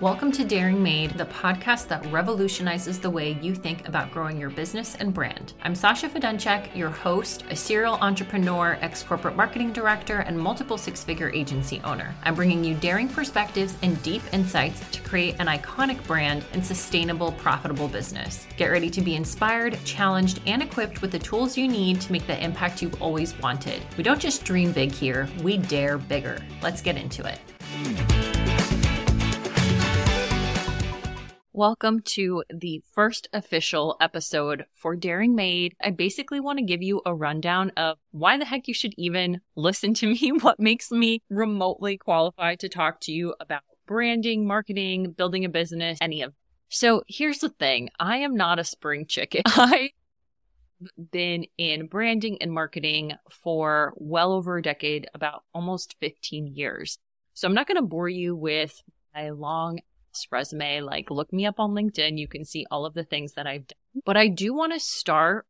Welcome to Daring Made, the podcast that revolutionizes the way you think about growing your business and brand. I'm Sasha Fedunchak, your host, a serial entrepreneur, ex corporate marketing director, and multiple six figure agency owner. I'm bringing you daring perspectives and deep insights to create an iconic brand and sustainable, profitable business. Get ready to be inspired, challenged, and equipped with the tools you need to make the impact you've always wanted. We don't just dream big here, we dare bigger. Let's get into it. Welcome to the first official episode for Daring Made. I basically want to give you a rundown of why the heck you should even listen to me, what makes me remotely qualified to talk to you about branding, marketing, building a business, any of. So here's the thing. I am not a spring chicken. I been in branding and marketing for well over a decade, about almost 15 years. So I'm not going to bore you with my long resume. Like, look me up on LinkedIn. You can see all of the things that I've done. But I do want to start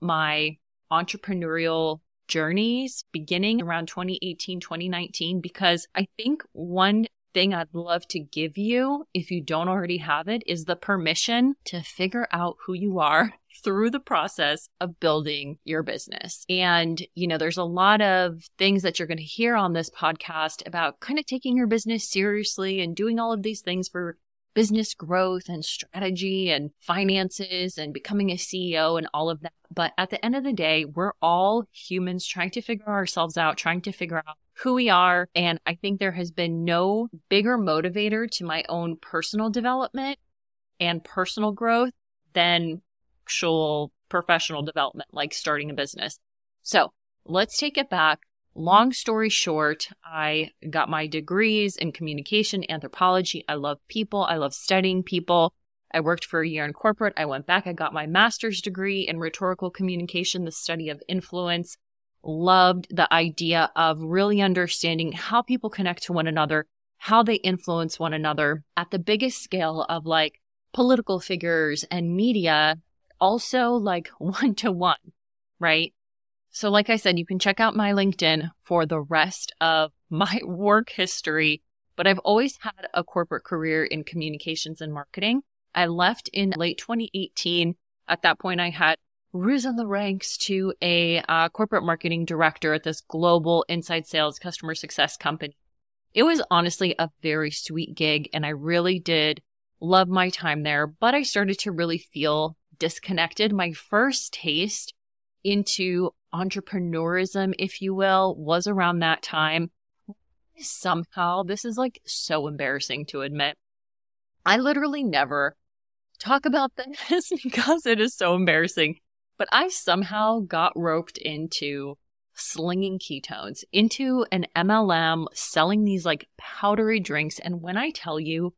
my entrepreneurial journeys beginning around 2018, 2019, because I think one thing I'd love to give you, if you don't already have it, is the permission to figure out who you are through the process of building your business. And, you know, there's a lot of things that you're going to hear on this podcast about kind of taking your business seriously and doing all of these things for business growth and strategy and finances and becoming a CEO and all of that. But at the end of the day, we're all humans trying to figure ourselves out, trying to figure out who we are. And I think there has been no bigger motivator to my own personal development and personal growth than actual professional development, like starting a business. So let's take it back. Long story short, I got my degrees in communication, anthropology. I love people. I love studying people. I worked for a year in corporate. I went back. I got my master's degree in rhetorical communication, the study of influence. Loved the idea of really understanding how people connect to one another, how they influence one another at the biggest scale of like political figures and media also like one to one, right? So, like I said, you can check out my LinkedIn for the rest of my work history, but I've always had a corporate career in communications and marketing. I left in late 2018. At that point, I had risen the ranks to a uh, corporate marketing director at this global inside sales customer success company. It was honestly a very sweet gig, and I really did love my time there, but I started to really feel disconnected. My first taste into entrepreneurism, if you will, was around that time. Somehow, this is like so embarrassing to admit. I literally never talk about this because it is so embarrassing, but I somehow got roped into slinging ketones into an MLM selling these like powdery drinks. And when I tell you,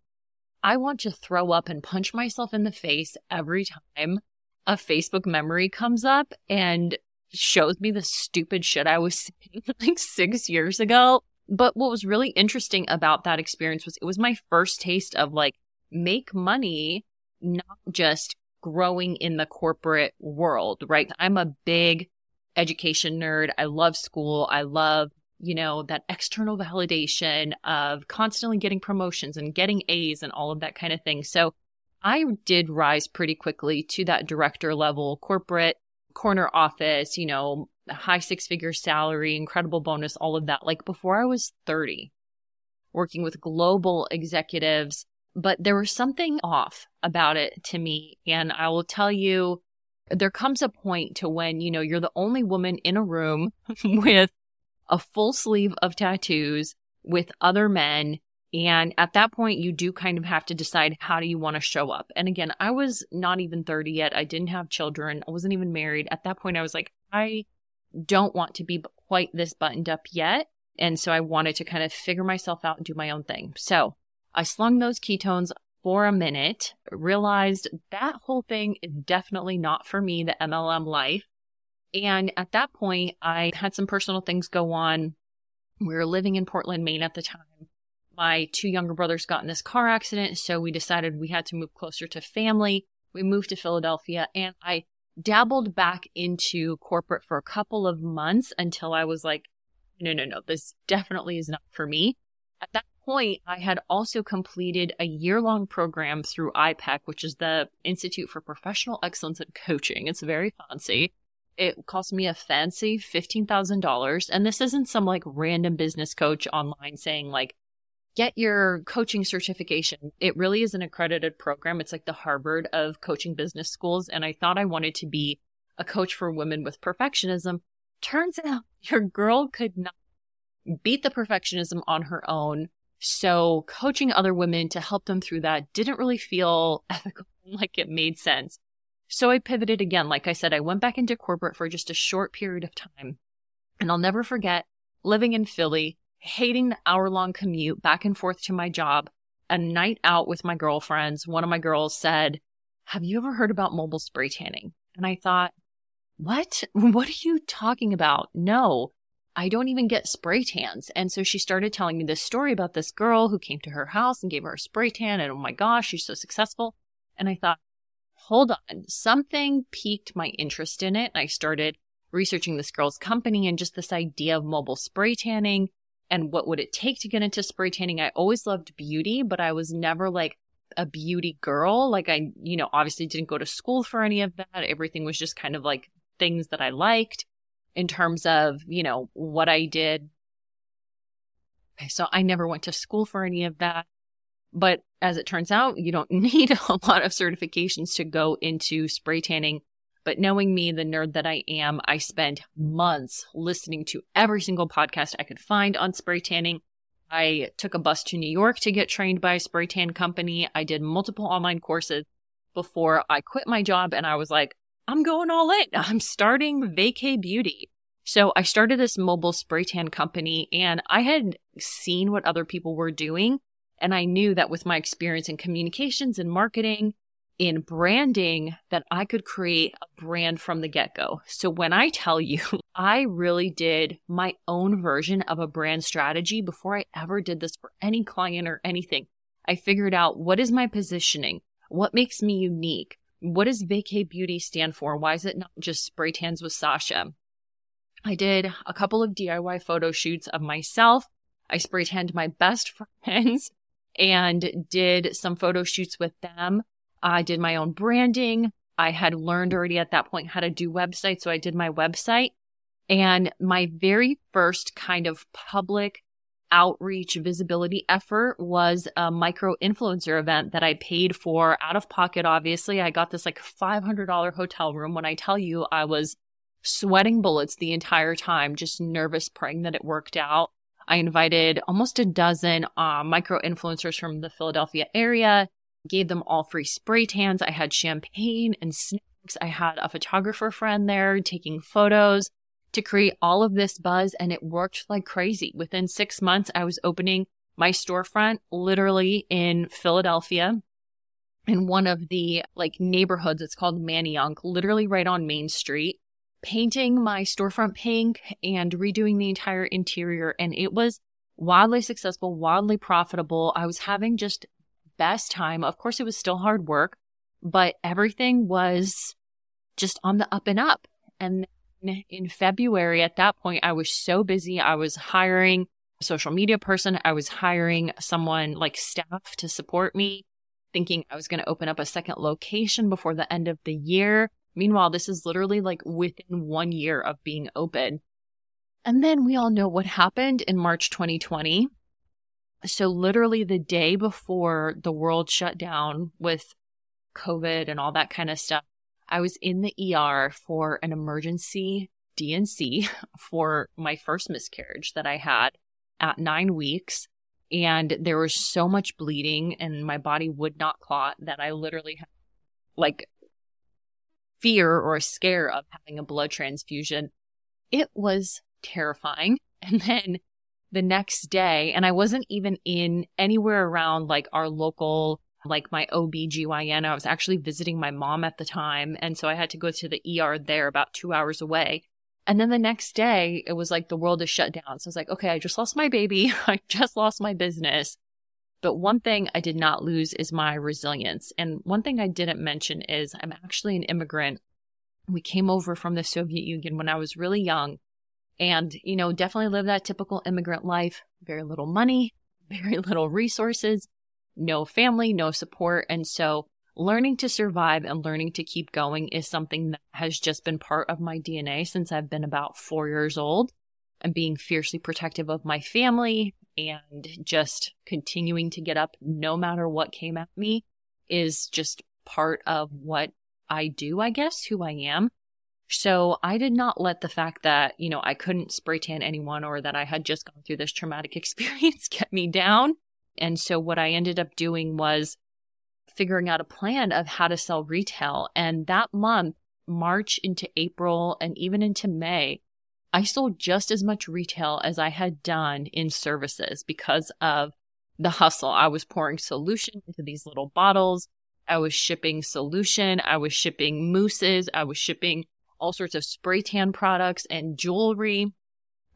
I want to throw up and punch myself in the face every time a Facebook memory comes up and shows me the stupid shit I was saying like six years ago. But what was really interesting about that experience was it was my first taste of like make money, not just growing in the corporate world, right? I'm a big education nerd. I love school. I love you know, that external validation of constantly getting promotions and getting A's and all of that kind of thing. So I did rise pretty quickly to that director level, corporate, corner office, you know, high six figure salary, incredible bonus, all of that, like before I was 30, working with global executives. But there was something off about it to me. And I will tell you, there comes a point to when, you know, you're the only woman in a room with a full sleeve of tattoos with other men. And at that point, you do kind of have to decide how do you want to show up. And again, I was not even 30 yet. I didn't have children. I wasn't even married. At that point, I was like, I don't want to be quite this buttoned up yet. And so I wanted to kind of figure myself out and do my own thing. So I slung those ketones for a minute, realized that whole thing is definitely not for me, the MLM life. And at that point, I had some personal things go on. We were living in Portland, Maine at the time. My two younger brothers got in this car accident, so we decided we had to move closer to family. We moved to Philadelphia, and I dabbled back into corporate for a couple of months until I was like, no, no, no, this definitely is not for me. At that point, I had also completed a year long program through IPEC, which is the Institute for Professional Excellence in Coaching. It's very fancy. It cost me a fancy $15,000. And this isn't some like random business coach online saying, like, get your coaching certification. It really is an accredited program. It's like the Harvard of coaching business schools. And I thought I wanted to be a coach for women with perfectionism. Turns out your girl could not beat the perfectionism on her own. So coaching other women to help them through that didn't really feel ethical, like it made sense. So I pivoted again. Like I said, I went back into corporate for just a short period of time. And I'll never forget living in Philly, hating the hour long commute back and forth to my job, a night out with my girlfriends. One of my girls said, Have you ever heard about mobile spray tanning? And I thought, What? What are you talking about? No. I don't even get spray tans. And so she started telling me this story about this girl who came to her house and gave her a spray tan. And oh my gosh, she's so successful. And I thought, hold on, something piqued my interest in it. And I started researching this girl's company and just this idea of mobile spray tanning and what would it take to get into spray tanning. I always loved beauty, but I was never like a beauty girl. Like I, you know, obviously didn't go to school for any of that. Everything was just kind of like things that I liked in terms of, you know, what I did. Okay, so I never went to school for any of that. But as it turns out, you don't need a lot of certifications to go into spray tanning. But knowing me, the nerd that I am, I spent months listening to every single podcast I could find on spray tanning. I took a bus to New York to get trained by a spray tan company. I did multiple online courses before I quit my job and I was like, I'm going all in. I'm starting Vacay Beauty. So I started this mobile spray tan company and I had seen what other people were doing. And I knew that with my experience in communications and marketing, in branding, that I could create a brand from the get go. So when I tell you, I really did my own version of a brand strategy before I ever did this for any client or anything. I figured out what is my positioning? What makes me unique? What does Vacay Beauty stand for? Why is it not just spray tans with Sasha? I did a couple of DIY photo shoots of myself. I spray tanned my best friends and did some photo shoots with them. I did my own branding. I had learned already at that point how to do websites. So I did my website. And my very first kind of public outreach visibility effort was a micro influencer event that I paid for out of pocket. Obviously, I got this like $500 hotel room. When I tell you I was sweating bullets the entire time, just nervous, praying that it worked out. I invited almost a dozen uh, micro influencers from the Philadelphia area, gave them all free spray tans. I had champagne and snacks. I had a photographer friend there taking photos to create all of this buzz and it worked like crazy. Within six months, I was opening my storefront literally in Philadelphia in one of the like neighborhoods. It's called Manayunk, literally right on Main Street, painting my storefront pink and redoing the entire interior. And it was wildly successful, wildly profitable. I was having just best time. Of course, it was still hard work, but everything was just on the up and up. And in February, at that point, I was so busy. I was hiring a social media person, I was hiring someone like staff to support me, thinking I was going to open up a second location before the end of the year. Meanwhile, this is literally like within one year of being open. And then we all know what happened in March 2020. So, literally, the day before the world shut down with COVID and all that kind of stuff, I was in the ER for an emergency D&C for my first miscarriage that I had at nine weeks. And there was so much bleeding and my body would not clot that I literally had like fear or a scare of having a blood transfusion. It was terrifying. And then the next day, and I wasn't even in anywhere around like our local like my OB/GYN. I was actually visiting my mom at the time. And so I had to go to the ER there about two hours away. And then the next day, it was like the world is shut down. So I was like, okay, I just lost my baby. I just lost my business. But one thing I did not lose is my resilience. And one thing I didn't mention is I'm actually an immigrant. We came over from the Soviet Union when I was really young and, you know, definitely lived that typical immigrant life, very little money, very little resources, no family, no support. And so learning to survive and learning to keep going is something that has just been part of my DNA since I've been about four years old. And being fiercely protective of my family and just continuing to get up no matter what came at me is just part of what I do, I guess, who I am. So I did not let the fact that, you know, I couldn't spray tan anyone or that I had just gone through this traumatic experience get me down. And so what I ended up doing was figuring out a plan of how to sell retail. And that month, March into April and even into May, I sold just as much retail as I had done in services because of the hustle. I was pouring solution into these little bottles. I was shipping solution. I was shipping mousses. I was shipping all sorts of spray tan products and jewelry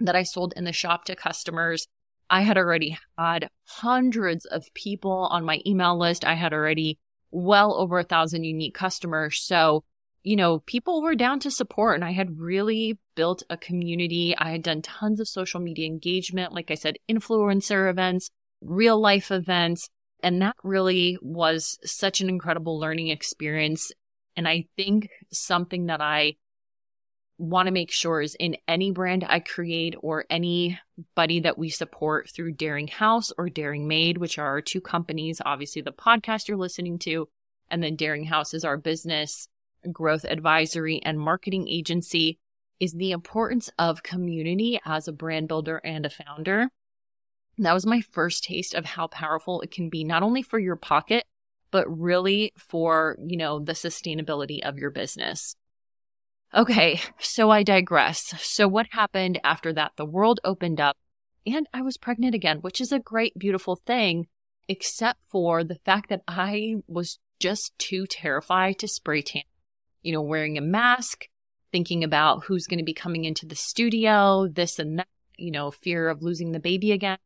that I sold in the shop to customers. I had already had hundreds of people on my email list. I had already well over a thousand unique customers. So, you know, people were down to support and I had really built a community. I had done tons of social media engagement, like I said, influencer events, real life events. And that really was such an incredible learning experience. And I think something that I want to make sure is in any brand I create or anybody that we support through Daring House or Daring Made, which are our two companies, obviously the podcast you're listening to, and then Daring House is our business growth advisory and marketing agency, is the importance of community as a brand builder and a founder. That was my first taste of how powerful it can be, not only for your pocket, but really for, you know, the sustainability of your business. Okay, so I digress. So, what happened after that? The world opened up and I was pregnant again, which is a great, beautiful thing, except for the fact that I was just too terrified to spray tan. You know, wearing a mask, thinking about who's going to be coming into the studio, this and that, you know, fear of losing the baby again.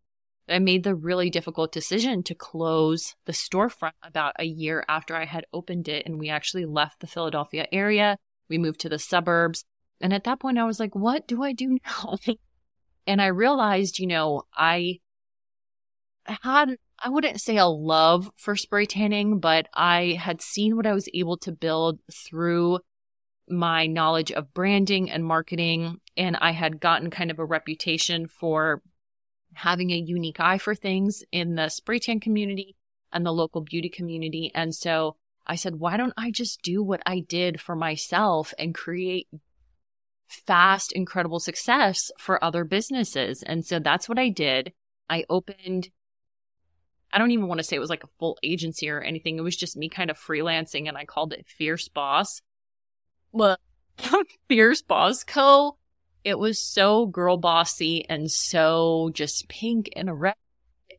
I made the really difficult decision to close the storefront about a year after I had opened it. And we actually left the Philadelphia area we moved to the suburbs. And at that point, I was like, what do I do now? and I realized, you know, I had, I wouldn't say a love for spray tanning, but I had seen what I was able to build through my knowledge of branding and marketing. And I had gotten kind of a reputation for having a unique eye for things in the spray tan community and the local beauty community. And so I said, why don't I just do what I did for myself and create fast, incredible success for other businesses? And so that's what I did. I opened, I don't even want to say it was like a full agency or anything. It was just me kind of freelancing and I called it Fierce Boss. Well, Fierce Boss Co. It was so girl bossy and so just pink and red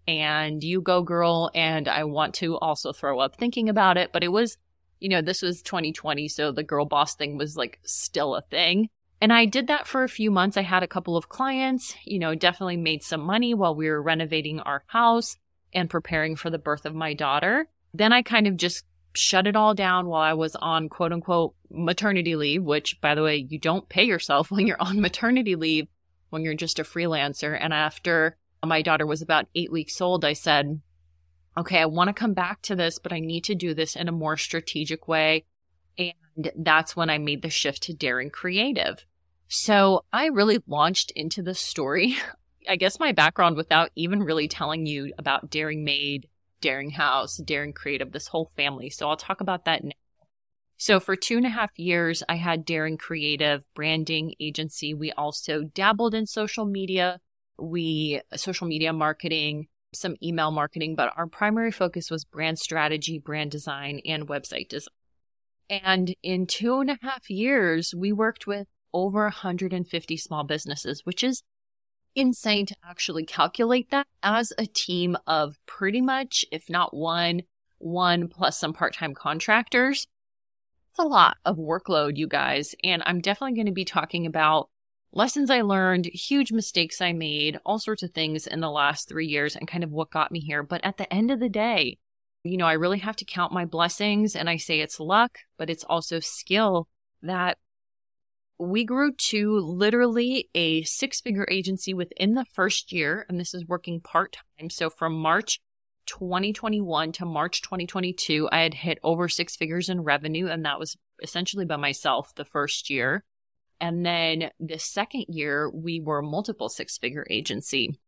and you go girl. And I want to also throw up thinking about it, but it was, you know, this was 2020. So the girl boss thing was like still a thing. And I did that for a few months. I had a couple of clients, you know, definitely made some money while we were renovating our house and preparing for the birth of my daughter. Then I kind of just shut it all down while I was on quote unquote maternity leave, which by the way, you don't pay yourself when you're on maternity leave when you're just a freelancer. And after my daughter was about eight weeks old, I said, okay, I want to come back to this, but I need to do this in a more strategic way. And that's when I made the shift to Daring Creative. So I really launched into the story. I guess my background without even really telling you about Daring Made, Daring House, Daring Creative, this whole family. So I'll talk about that now. So for two and a half years, I had Daring Creative branding agency. We also dabbled in social media we social media marketing, some email marketing, but our primary focus was brand strategy, brand design, and website design. And in two and a half years, we worked with over 150 small businesses, which is insane to actually calculate that as a team of pretty much, if not one, one plus some part time contractors. It's a lot of workload, you guys. And I'm definitely going to be talking about lessons I learned, huge mistakes I made, all sorts of things in the last three years and kind of what got me here. But at the end of the day, you know, I really have to count my blessings and I say it's luck, but it's also skill that we grew to literally a six figure agency within the first year. And this is working part time. So from March 2021 to March 2022, I had hit over six figures in revenue. And that was essentially by myself the first year. And then the second year, we were a multiple six figure agency.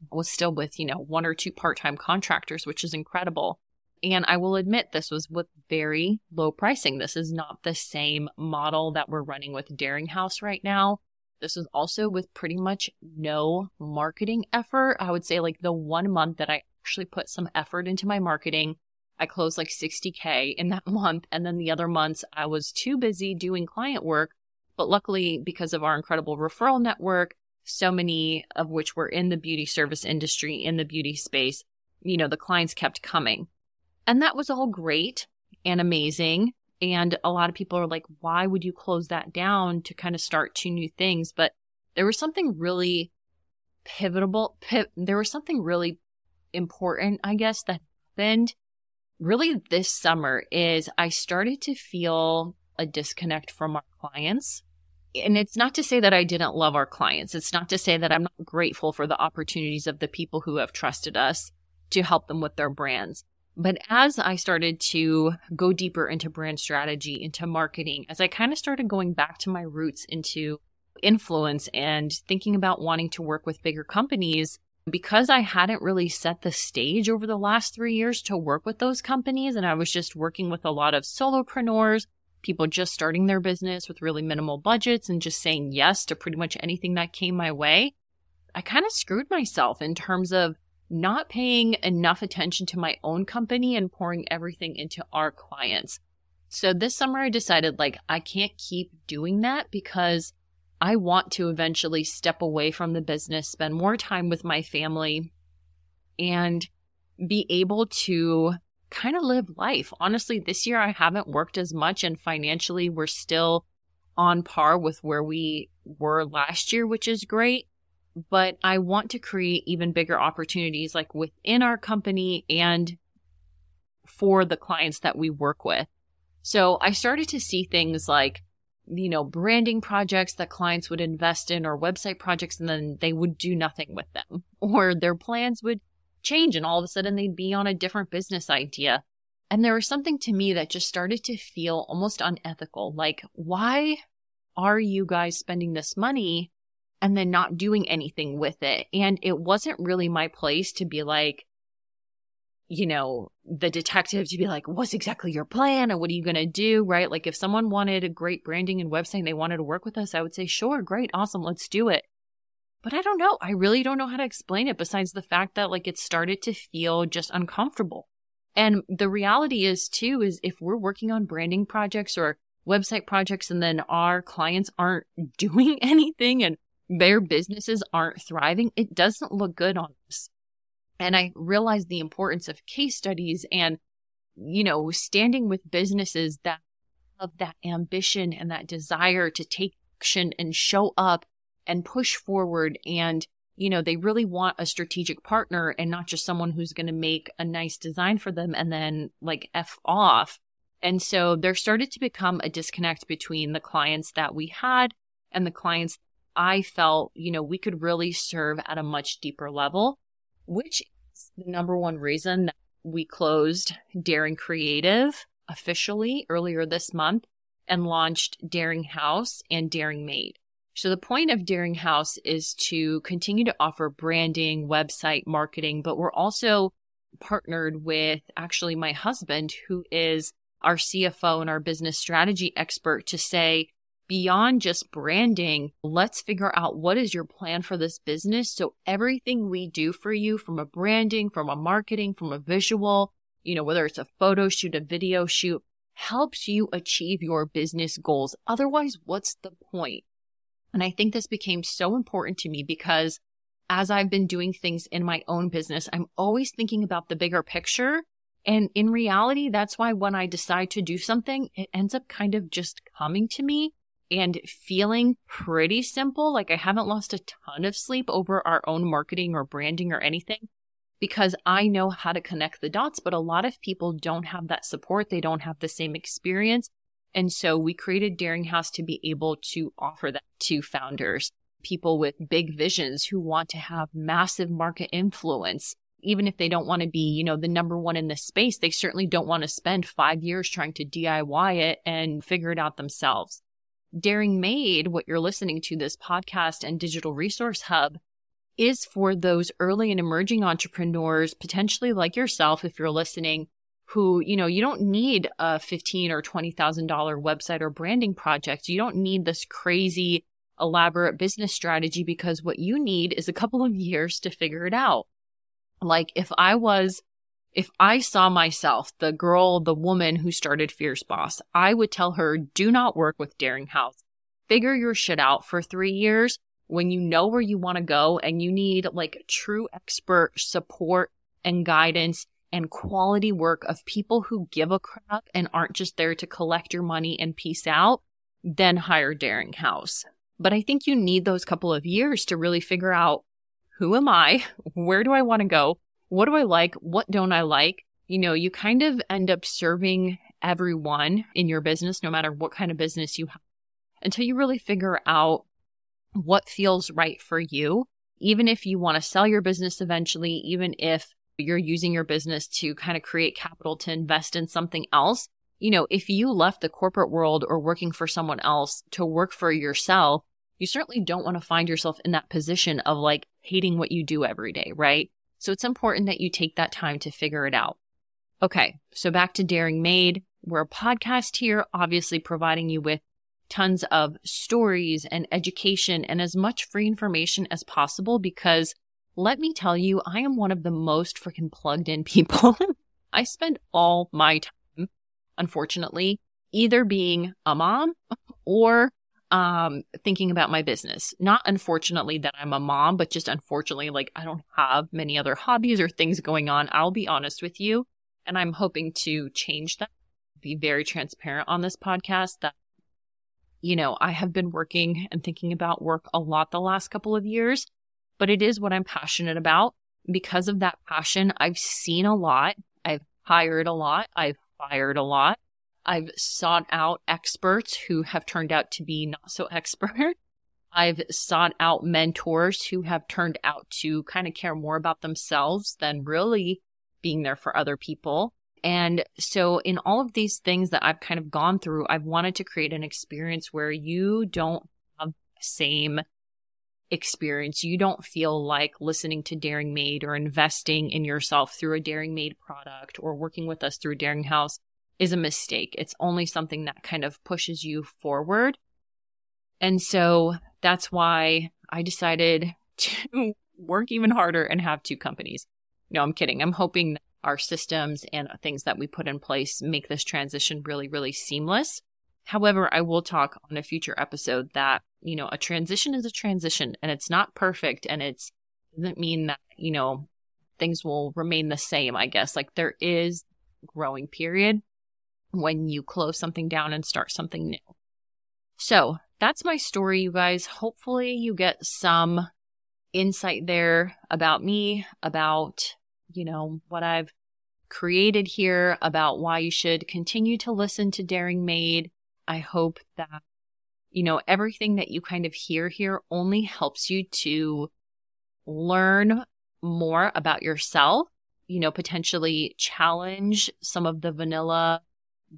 I was still with, you know, one or two part time contractors, which is incredible. And I will admit this was with very low pricing. This is not the same model that we're running with Daring House right now. This was also with pretty much no marketing effort. I would say like the one month that I actually put some effort into my marketing, I closed like 60K in that month. And then the other months I was too busy doing client work. But luckily, because of our incredible referral network, so many of which were in the beauty service industry, in the beauty space, you know, the clients kept coming. And that was all great and amazing. And a lot of people are like, why would you close that down to kind of start two new things? But there was something really pivotal. Piv- there was something really important, I guess, that happened really this summer is I started to feel a disconnect from our clients. And it's not to say that I didn't love our clients. It's not to say that I'm not grateful for the opportunities of the people who have trusted us to help them with their brands. But as I started to go deeper into brand strategy, into marketing, as I kind of started going back to my roots into influence and thinking about wanting to work with bigger companies, because I hadn't really set the stage over the last three years to work with those companies, and I was just working with a lot of solopreneurs, people just starting their business with really minimal budgets and just saying yes to pretty much anything that came my way, I kind of screwed myself in terms of not paying enough attention to my own company and pouring everything into our clients. So this summer I decided like I can't keep doing that because I want to eventually step away from the business, spend more time with my family and be able to kind of live life. Honestly, this year I haven't worked as much and financially we're still on par with where we were last year, which is great but I want to create even bigger opportunities like within our company and for the clients that we work with. So I started to see things like, you know, branding projects that clients would invest in or website projects and then they would do nothing with them or their plans would change and all of a sudden they'd be on a different business idea. And there was something to me that just started to feel almost unethical. Like, why are you guys spending this money and then not doing anything with it. And it wasn't really my place to be like, you know, the detective to be like, what's exactly your plan and what are you going to do? Right. Like if someone wanted a great branding and website and they wanted to work with us, I would say, sure, great, awesome, let's do it. But I don't know. I really don't know how to explain it besides the fact that like it started to feel just uncomfortable. And the reality is too, is if we're working on branding projects or website projects and then our clients aren't doing anything and their businesses aren't thriving, it doesn't look good on us. And I realized the importance of case studies and, you know, standing with businesses that have that ambition and that desire to take action and show up and push forward. And, you know, they really want a strategic partner and not just someone who's going to make a nice design for them and then like F off. And so there started to become a disconnect between the clients that we had and the clients I felt, you know, we could really serve at a much deeper level, which is the number one reason that we closed Daring Creative officially earlier this month and launched Daring House and Daring Made. So the point of Daring House is to continue to offer branding, website marketing, but we're also partnered with actually my husband, who is our CFO and our business strategy expert to say, beyond just branding, let's figure out what is your plan for this business. So everything we do for you from a branding, from a marketing, from a visual, you know, whether it's a photo shoot, a video shoot, helps you achieve your business goals. Otherwise, what's the point? And I think this became so important to me because as I've been doing things in my own business, I'm always thinking about the bigger picture. And in reality, that's why when I decide to do something, it ends up kind of just coming to me and feeling pretty simple. Like I haven't lost a ton of sleep over our own marketing or branding or anything because I know how to connect the dots. But a lot of people don't have that support. They don't have the same experience. And so we created Daring House to be able to offer that to founders, people with big visions who want to have massive market influence. Even if they don't want to be, you know, the number one in this space, they certainly don't want to spend five years trying to DIY it and figure it out themselves. Daring Made, what you're listening to, this podcast and digital resource hub, is for those early and emerging entrepreneurs, potentially like yourself, if you're listening, who, you know, you don't need a fifteen or twenty thousand dollar website or branding project. You don't need this crazy elaborate business strategy because what you need is a couple of years to figure it out. Like if I was if I saw myself, the girl, the woman who started Fierce Boss, I would tell her, do not work with Daring House. Figure your shit out for three years when you know where you want to go and you need like true expert support and guidance and quality work of people who give a crap and aren't just there to collect your money and peace out, then hire Daring House. But I think you need those couple of years to really figure out who am I? Where do I want to go? What do I like? What don't I like? You know, you kind of end up serving everyone in your business, no matter what kind of business you have, until you really figure out what feels right for you. Even if you want to sell your business eventually, even if you're using your business to kind of create capital to invest in something else. You know, if you left the corporate world or working for someone else to work for yourself, you certainly don't want to find yourself in that position of like hating what you do every day, right? So it's important that you take that time to figure it out. Okay, so back to Daring Made. We're a podcast here, obviously providing you with tons of stories and education and as much free information as possible because let me tell you, I am one of the most freaking plugged in people. I spend all my time, unfortunately, either being a mom or um, thinking about my business. Not unfortunately that I'm a mom, but just unfortunately, like I don't have many other hobbies or things going on. I'll be honest with you. And I'm hoping to change that, be very transparent on this podcast that, you know, I have been working and thinking about work a lot the last couple of years but it is what I'm passionate about. Because of that passion, I've seen a lot. I've hired a lot. I've fired a lot. I've sought out experts who have turned out to be not so expert. I've sought out mentors who have turned out to kind of care more about themselves than really being there for other people. And so in all of these things that I've kind of gone through, I've wanted to create an experience where you don't have the same experience. You don't feel like listening to Daring Made or investing in yourself through a Daring Made product or working with us through Daring House is a mistake. It's only something that kind of pushes you forward. And so that's why I decided to work even harder and have two companies. No, I'm kidding. I'm hoping our systems and things that we put in place make this transition really, really seamless. However, I will talk on a future episode that, you know, a transition is a transition and it's not perfect and it doesn't mean that, you know, things will remain the same, I guess. Like there is growing period when you close something down and start something new. So that's my story, you guys. Hopefully you get some insight there about me, about, you know, what I've created here, about why you should continue to listen to Daring Made I hope that, you know, everything that you kind of hear here only helps you to learn more about yourself, you know, potentially challenge some of the vanilla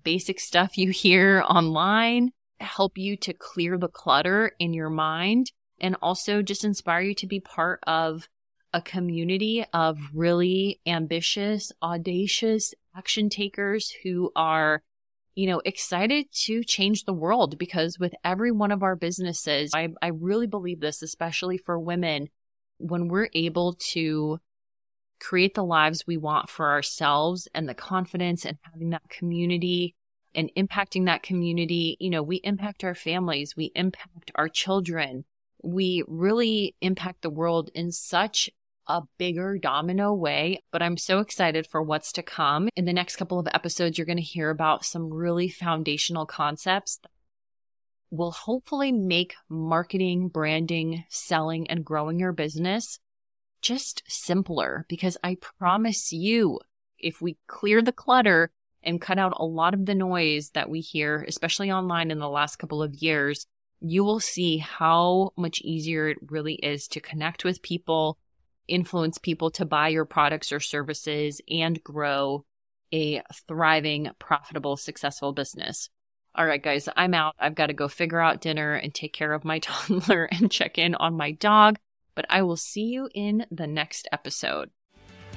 basic stuff you hear online, help you to clear the clutter in your mind, and also just inspire you to be part of a community of really ambitious, audacious action takers who are you know, excited to change the world because with every one of our businesses, I, I really believe this, especially for women, when we're able to create the lives we want for ourselves and the confidence and having that community and impacting that community, you know, we impact our families, we impact our children, we really impact the world in such a bigger domino way, but I'm so excited for what's to come. In the next couple of episodes, you're going to hear about some really foundational concepts that will hopefully make marketing, branding, selling, and growing your business just simpler because I promise you, if we clear the clutter and cut out a lot of the noise that we hear, especially online in the last couple of years, you will see how much easier it really is to connect with people, influence people to buy your products or services, and grow a thriving, profitable, successful business. All right, guys, I'm out. I've got to go figure out dinner and take care of my toddler and check in on my dog, but I will see you in the next episode.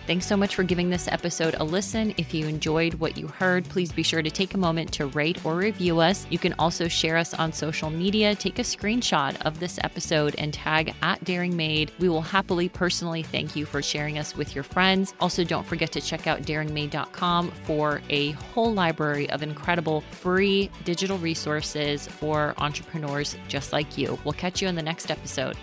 Thanks so much for giving this episode a listen. If you enjoyed what you heard, please be sure to take a moment to rate or review us. You can also share us on social media. Take a screenshot of this episode and tag at Daring Made. We will happily personally thank you for sharing us with your friends. Also, don't forget to check out daringmade.com for a whole library of incredible free digital resources for entrepreneurs just like you. We'll catch you in the next episode.